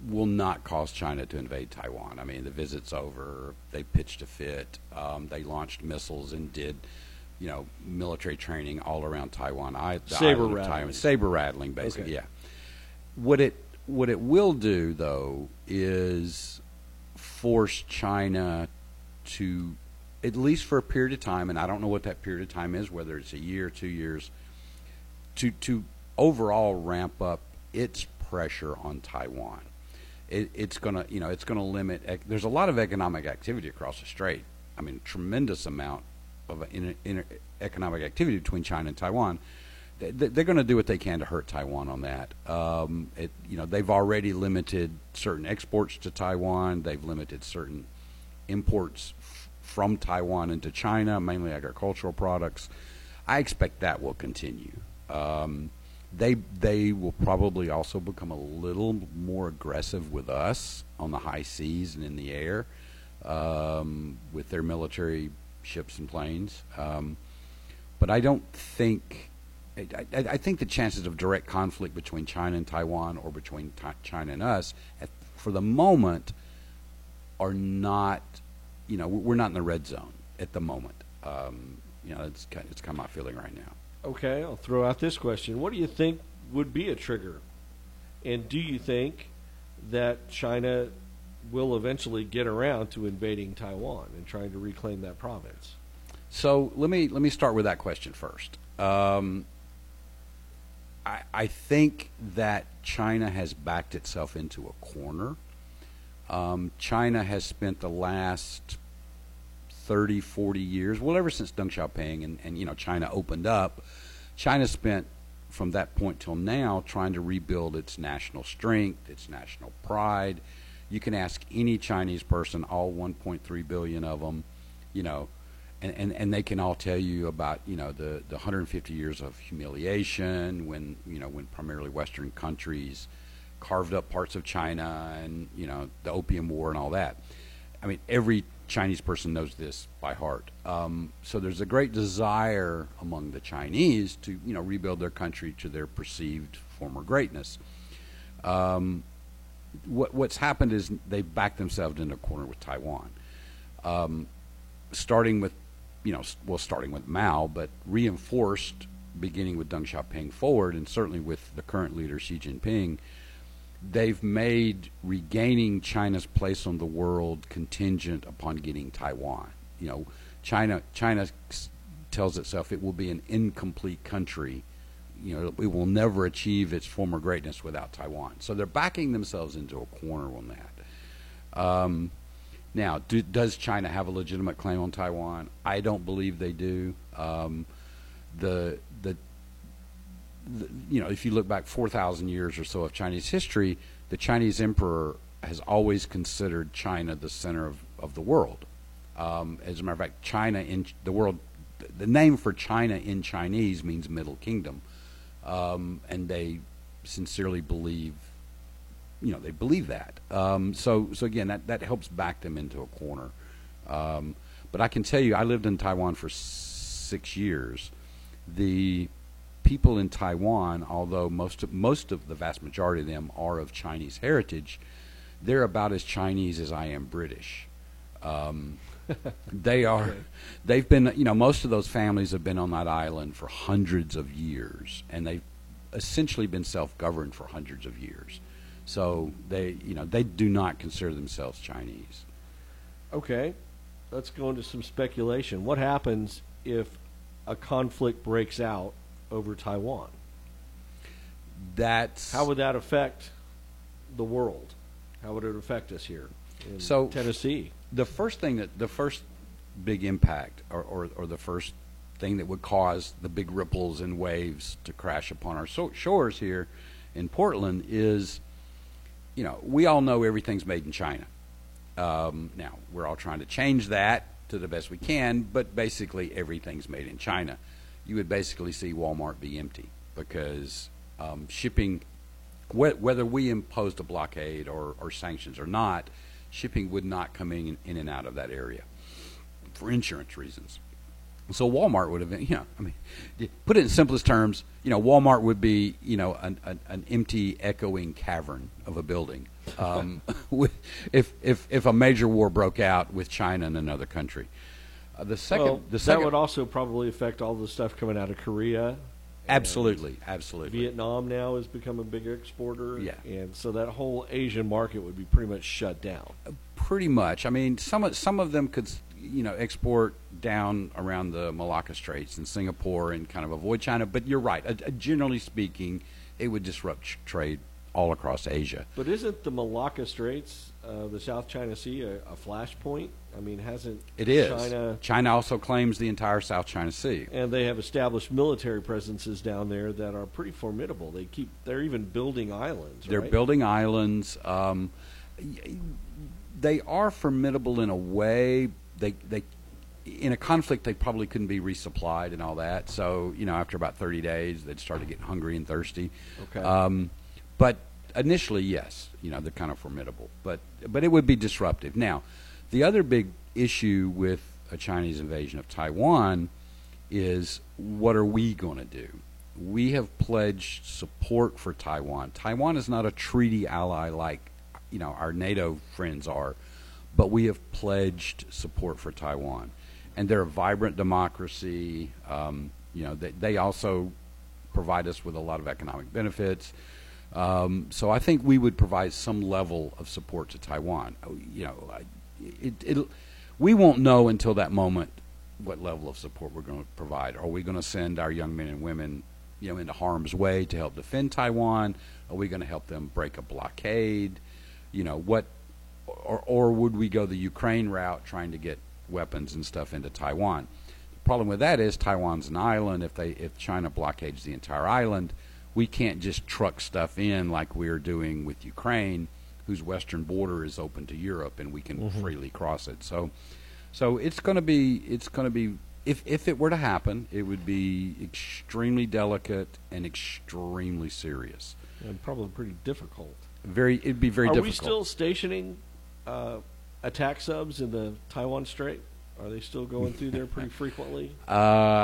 will not cause China to invade Taiwan. I mean, the visit's over. They pitched a fit. Um, they launched missiles and did, you know, military training all around Taiwan. I, Saber rattling. Taiwan. Saber rattling, basically. Okay. Yeah. What it what it will do though is force China to at least for a period of time, and I don't know what that period of time is, whether it's a year, two years, to to overall ramp up its pressure on Taiwan. It, it's going to, you know, it's going to limit. There's a lot of economic activity across the strait. I mean, tremendous amount of inter, inter, economic activity between China and Taiwan. They- they- They're going to do what they can to hurt Taiwan on that. Um, it, you know, they've already limited certain exports to Taiwan. They've limited certain imports f- from Taiwan into China, mainly agricultural products. I expect that will continue. Um, they they will probably also become a little more aggressive with us on the high seas and in the air um, with their military ships and planes. Um, but I don't think. I, I, think the chances of direct conflict between China and Taiwan or between Ti- China and us, at, for the moment, are not. You know, we're not in the red zone at the moment. Um, you know, it's kind, it's kind of my feeling right now. Okay, I'll throw out this question. What do you think would be a trigger? And do you think that China will eventually get around to invading Taiwan and trying to reclaim that province? So let me let me start with that question first. Um, I, I think that China has backed itself into a corner. Um, China has spent the last 30, 40 years, well, ever since Deng Xiaoping and, and you know China opened up, China spent from that point till now trying to rebuild its national strength, its national pride. You can ask any Chinese person, all 1.3 billion of them, you know, and, and, and they can all tell you about you know the, the 150 years of humiliation when you know when primarily Western countries carved up parts of China and you know the Opium War and all that. I mean, every Chinese person knows this by heart. Um, so there's a great desire among the Chinese to you know rebuild their country to their perceived former greatness. Um, what, what's happened is they've backed themselves into a corner with Taiwan, um, starting with you know well starting with Mao, but reinforced beginning with Deng Xiaoping forward, and certainly with the current leader Xi Jinping they've made regaining China's place on the world contingent upon getting Taiwan. You know, China China tells itself it will be an incomplete country you know, it will never achieve its former greatness without Taiwan. So they're backing themselves into a corner on that. Um, now, do, does China have a legitimate claim on Taiwan? I don't believe they do. Um, the, the the you know, if you look back 4,000 years or so of Chinese history, the Chinese emperor has always considered China the center of, of the world. Um, as a matter of fact, China in the world, the name for China in Chinese means Middle Kingdom, um, and they sincerely believe, you know, they believe that. Um, so, so again, that that helps back them into a corner. Um, but I can tell you, I lived in Taiwan for six years. The people in Taiwan, although most of, most of the vast majority of them are of Chinese heritage, they're about as Chinese as I am British. Um, they are. They've been. You know, most of those families have been on that island for hundreds of years, and they've essentially been self-governed for hundreds of years. So they, you know, they do not consider themselves Chinese. Okay, let's go into some speculation. What happens if a conflict breaks out over Taiwan? That's how would that affect the world? How would it affect us here in so Tennessee? The first thing that the first big impact, or, or, or the first thing that would cause the big ripples and waves to crash upon our so- shores here in Portland is, you know, we all know everything's made in China. Um, now we're all trying to change that to the best we can, but basically everything's made in China. You would basically see Walmart be empty because um, shipping, wh- whether we imposed a blockade or, or sanctions or not, shipping would not come in, in and out of that area for insurance reasons. So Walmart would have been, you know, I mean, put it in simplest terms, you know, Walmart would be, you know, an, an, an empty, echoing cavern of a building. Um, if if if a major war broke out with China and another country, uh, the second, well, the second, that would also probably affect all the stuff coming out of Korea. Absolutely, absolutely. Vietnam now has become a big exporter. Yeah, and so that whole Asian market would be pretty much shut down. Uh, pretty much. I mean, some of some of them could you know export down around the Malacca Straits and Singapore and kind of avoid China. But you're right. Uh, generally speaking, it would disrupt trade all across Asia. But isn't the Malacca Straits, uh, the South China Sea, a, a flashpoint? I mean, hasn't it is China? China also claims the entire South China Sea, and they have established military presences down there that are pretty formidable. They keep they're even building islands. They're right? building islands. Um, they are formidable in a way. They they in a conflict they probably couldn't be resupplied and all that. So you know, after about thirty days, they'd start to get hungry and thirsty. Okay. Um, but initially, yes, you know, they're kind of formidable. But but it would be disruptive. Now, the other big issue with a Chinese invasion of Taiwan is what are we going to do? We have pledged support for Taiwan. Taiwan is not a treaty ally like you know our NATO friends are, but we have pledged support for Taiwan, and they're a vibrant democracy. Um, you know, they, they also provide us with a lot of economic benefits. Um, so I think we would provide some level of support to Taiwan. You know, it, it, we won't know until that moment what level of support we're going to provide. Are we going to send our young men and women, you know, into harm's way to help defend Taiwan? Are we going to help them break a blockade? You know, what, or, or would we go the Ukraine route, trying to get weapons and stuff into Taiwan? The problem with that is Taiwan's an island. If they, if China blockades the entire island, we can't just truck stuff in like we're doing with Ukraine, whose western border is open to Europe, and we can Mm-hmm. freely cross it. So, so it's going to be it's going to be if if it were to happen, it would be extremely delicate and extremely serious. And probably pretty difficult. Very, it'd be very Are difficult. we still stationing uh, attack subs in the Taiwan Strait? Are they still going through there pretty frequently? Uh,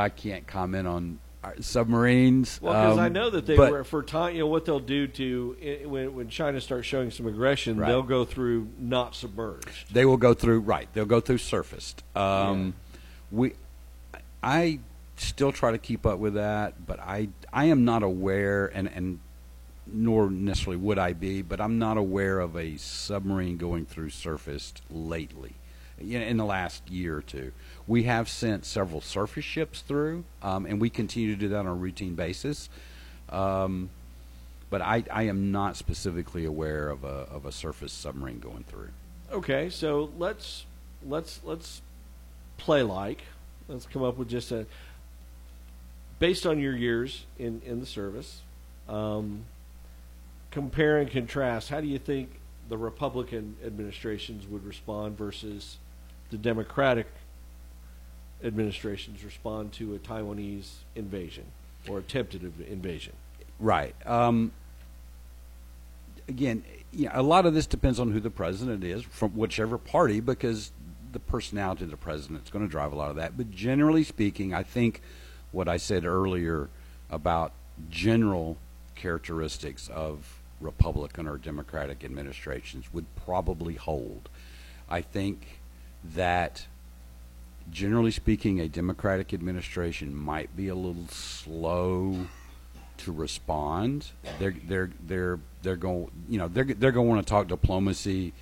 I can't comment on our submarines. Well, because I um, know that they but- were for time. You know what they'll do to i- when when China starts showing some aggression, Right. they'll go through not submerged. They will go through right. They'll go through surfaced. Um, We, I still try to keep up with that, but I I am not aware, and and nor necessarily would I be, but I'm not aware of a submarine going through surfaced lately. Know, in the last year or two, we have sent several surface ships through, um, and we continue to do that on a routine basis. Um, but I, I am not specifically aware of a of a surface submarine going through. Okay, so let's let's let's play like. Let's come up with just a based on your years in in the service. Um, compare and contrast. How do you think the Republican administrations would respond versus the Democratic administrations respond to a Taiwanese invasion or attempted inv- invasion? Right. Um, again, you know, a lot of this depends on who the president is from whichever party, because the personality of the president is going to drive a lot of that. But generally speaking, I think what I said earlier about general characteristics of Republican or Democratic administrations would probably hold. I think that generally speaking, a Democratic administration might be a little slow to respond. They're they're they're they're going you know they're they're going to want to talk diplomacy.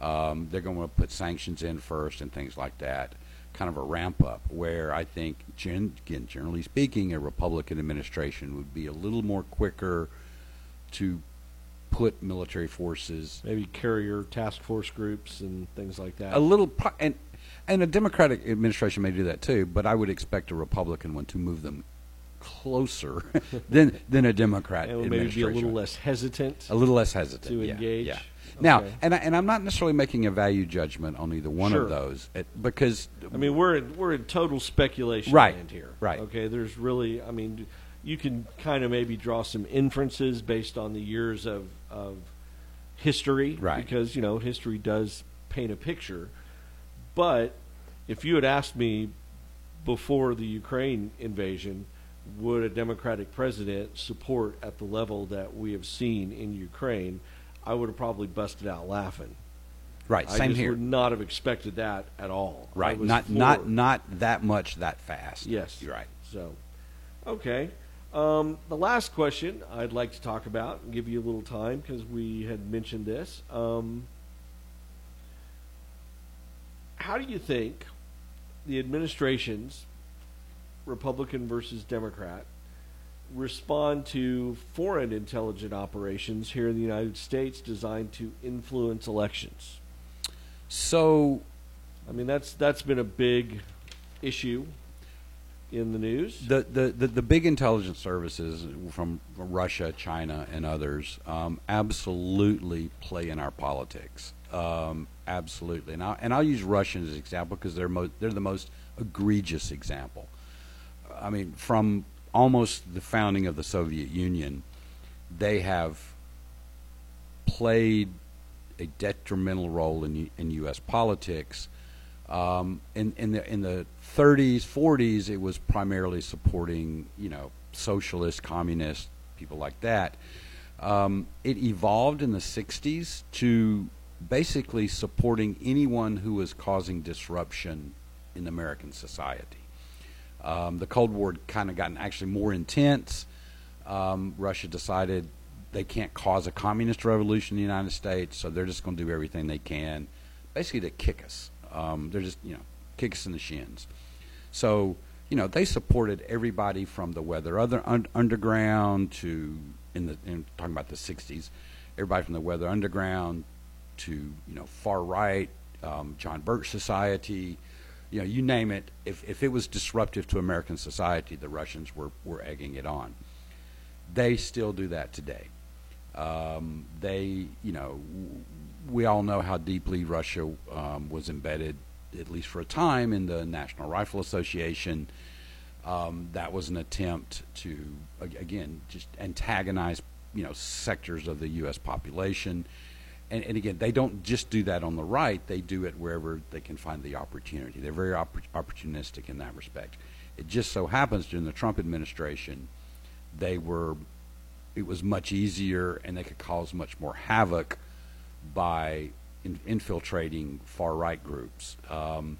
Um, they're going to want to put sanctions in first and things like that. Kind of a ramp up. Where I think, gen, again, generally speaking, a Republican administration would be a little more quicker to put military forces, maybe carrier task force groups and things like that. a little pro- and and a Democratic administration may do that too, but I would expect a Republican one to move them closer than than a Democrat and maybe be a little less hesitant. a little less hesitant to yeah, engage. Yeah. Now, Okay. and I, and I'm not necessarily making a value judgment on either one Sure. of those it, because I mean, we're in, we're in total speculation Right, land here. right. Okay. There's really, I mean, you can kind of maybe draw some inferences based on the years of of history, Right. Because you know, history does paint a picture. But if you had asked me before the Ukraine invasion, would a Democratic president support at the level that we have seen in Ukraine? I would have probably busted out laughing. Right, I same here. would not have expected that at all. Right, not not not that much that fast. Yes, you're right. So, okay. Um, the last question I'd like to talk about, and give you a little time because we had mentioned this. Um, how do you think the administrations, Republican versus Democrat, respond to foreign intelligence operations here in the United States designed to influence elections? So, I mean, that's that's been a big issue in the news. The, the, the, the big intelligence services from Russia, China, and others um, absolutely play in our politics. Um, absolutely, and, I, and I'll use Russia as an example because they're mo- they're the most egregious example. I mean, from almost the founding of the Soviet Union, they have played a detrimental role in U- in U.S. politics. Um, in in the in the 30s, 40s, it was primarily supporting you know socialist, communist people like that. Um, it evolved in the 60s to basically supporting anyone who was causing disruption in American society. Um, the Cold War kind of gotten actually more intense. Um, Russia decided they can't cause a communist revolution in the United States, so they're just going to do everything they can, basically to kick us. Um, they're just you know kick us in the shins. So you know they supported everybody from the Weather Other un- Underground to in the in talking about the '60s, everybody from the Weather Underground to you know far right, um, John Birch Society, you know you name it. If if it was disruptive to American society, the Russians were were egging it on. They still do that today. Um, they, you know, we all know how deeply Russia um, was embedded, at least for a time, in the National Rifle Association. Um, that was an attempt to, again, just antagonize, you know, sectors of the U.S. population. And, and again, they don't just do that on the right; they do it wherever they can find the opportunity. They're very oppor- opportunistic in that respect. It just so happens during the Trump administration, they were it was much easier and they could cause much more havoc by in, infiltrating far right groups. Um,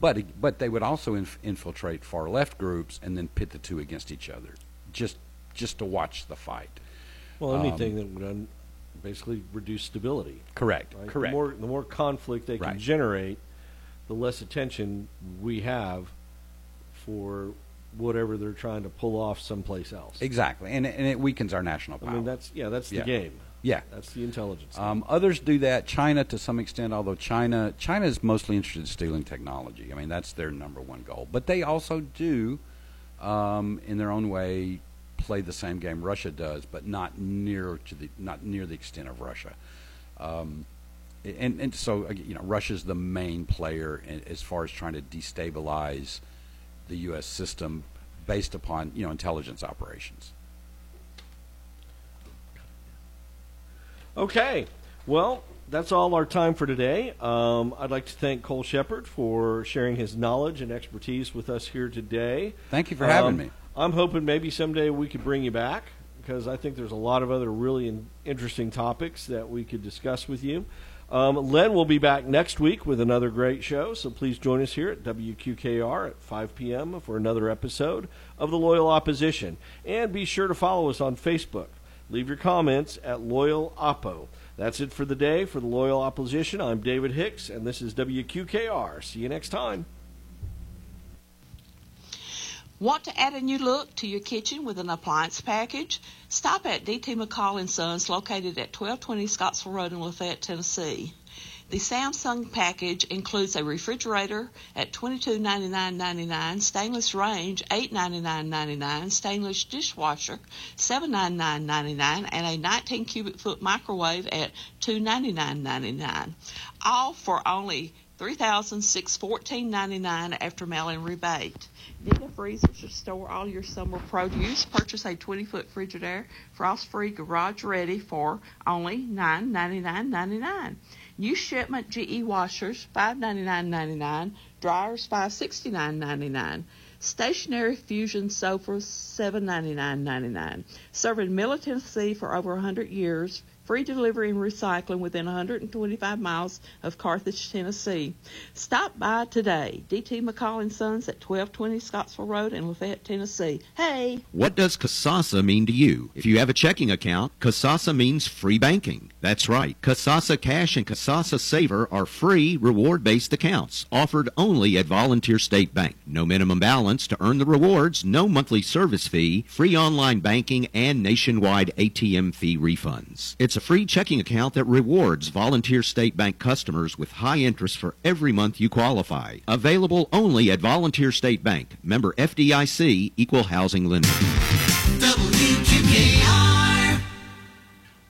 but but they would also inf- infiltrate far left groups and then pit the two against each other, just just to watch the fight. Well, Um, anything that would un- basically reduce stability. Correct, right? correct. The more, the more conflict they can Right. generate, the less attention we have for whatever they're trying to pull off someplace else. Exactly, and and it weakens our national power. I mean, that's yeah, that's the Yeah. game. Yeah. that's the intelligence. Um, others do that. China, to some extent, although China China is mostly interested in stealing technology. I mean, that's their number one goal. But they also do, um, in their own way, play the same game Russia does, but not near to the not near the extent of Russia. Um, and and so you know, Russia's the main player in, as far as trying to destabilize the U.S. system based upon you know intelligence operations. Okay. Well, that's all our time for today. Um, I'd like to thank Cole Shepherd for sharing his knowledge and expertise with us here today. Thank you for having Um, me. I'm hoping maybe someday we could bring you back because I think there's a lot of other really in- interesting topics that we could discuss with you. Um, Len will be back next week with another great show, so please join us here at WQKR at 5 p.m. for another episode of The Loyal Opposition. And be sure to follow us on Facebook. Leave your comments at Loyal Oppo. That's it for the day for The Loyal Opposition. I'm David Hicks, and this is WQKR. See you next time. Want to add a new look to your kitchen with an appliance package? Stop at DT McCall Sons, located at 1220 Scottsville Road in Lafayette, Tennessee. The Samsung package includes a refrigerator at $22.99.99, stainless range $8.99.99, stainless dishwasher $7.99.99, and a 19 cubic foot microwave at $2.99.99. All for only $3,614.99 after mail-in rebate. Need a freezer to store all your summer produce? Purchase a 20-foot Frigidaire, frost-free, garage-ready for only $9.99.99. New shipment GE washers, $5.99.99. Dryers, $5.69.99. Stationary fusion sofas, $7.99.99. Serving Middle Tennessee for over 100 years. Free delivery and recycling within 125 miles of Carthage, Tennessee. Stop by today. DT McCall and Sons at 1220 Scottsville Road in Lafayette, Tennessee. Hey! What does Kasasa mean to you? If you have a checking account, Kasasa means free banking. That's right. Kasasa Cash and Kasasa Saver are free reward-based accounts offered only at Volunteer State Bank. No minimum balance to earn the rewards, no monthly service fee, free online banking, and nationwide ATM fee refunds. It's a free checking account that rewards Volunteer State Bank customers with high interest for every month you qualify. Available only at Volunteer State Bank. Member FDIC, Equal Housing Lender.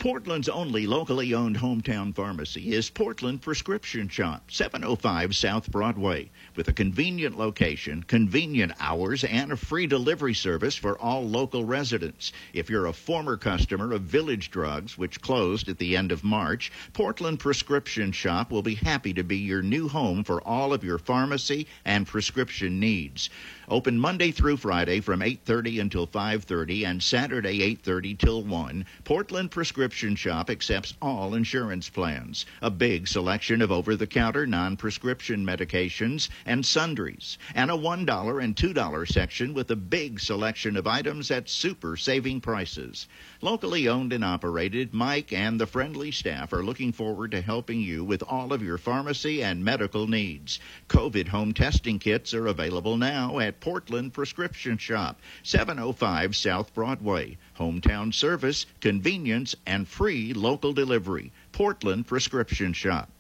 Portland's only locally owned hometown pharmacy is Portland Prescription Shop, 705 South Broadway, with a convenient location, convenient hours, and a free delivery service for all local residents. If you're a former customer of Village Drugs, which closed at the end of March, Portland Prescription Shop will be happy to be your new home for all of your pharmacy and prescription needs. Open Monday through Friday from 8:30 until 5:30 and Saturday 8:30 till 1. Portland Prescription Shop accepts all insurance plans. A big selection of over-the-counter non-prescription medications and sundries, and a $1 and $2 section with a big selection of items at super saving prices. Locally owned and operated, Mike and the friendly staff are looking forward to helping you with all of your pharmacy and medical needs. COVID home testing kits are available now at Portland Prescription Shop, 705 South Broadway. Hometown service, convenience, and free local delivery. Portland Prescription Shop.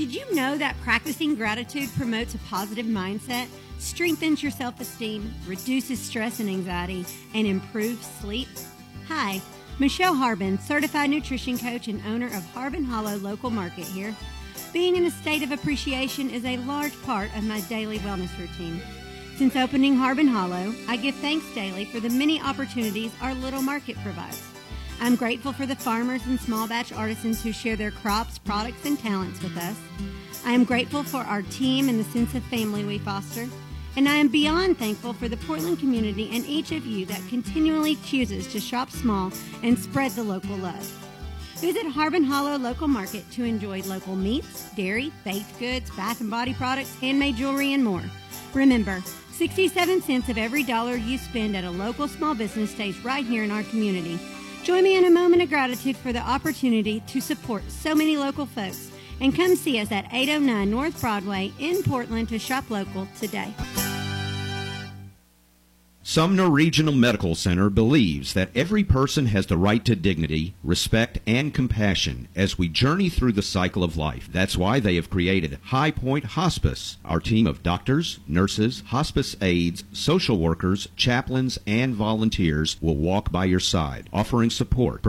Did you know that practicing gratitude promotes a positive mindset, strengthens your self esteem, reduces stress and anxiety, and improves sleep? Hi, Michelle Harbin, certified nutrition coach and owner of Harbin Hollow Local Market here. Being in a state of appreciation is a large part of my daily wellness routine. Since opening Harbin Hollow, I give thanks daily for the many opportunities our little market provides. I'm grateful for the farmers and small batch artisans who share their crops, products, and talents with us. I am grateful for our team and the sense of family we foster. And I am beyond thankful for the Portland community and each of you that continually chooses to shop small and spread the local love. Visit Harbin Hollow Local Market to enjoy local meats, dairy, baked goods, bath and body products, handmade jewelry, and more. Remember, 67 cents of every dollar you spend at a local small business stays right here in our community. Join me in a moment of gratitude for the opportunity to support so many local folks and come see us at 809 North Broadway in Portland to shop local today. Sumner Regional Medical Center believes that every person has the right to dignity, respect, and compassion as we journey through the cycle of life. That's why they have created High Point Hospice. Our team of doctors, nurses, hospice aides, social workers, chaplains, and volunteers will walk by your side, offering support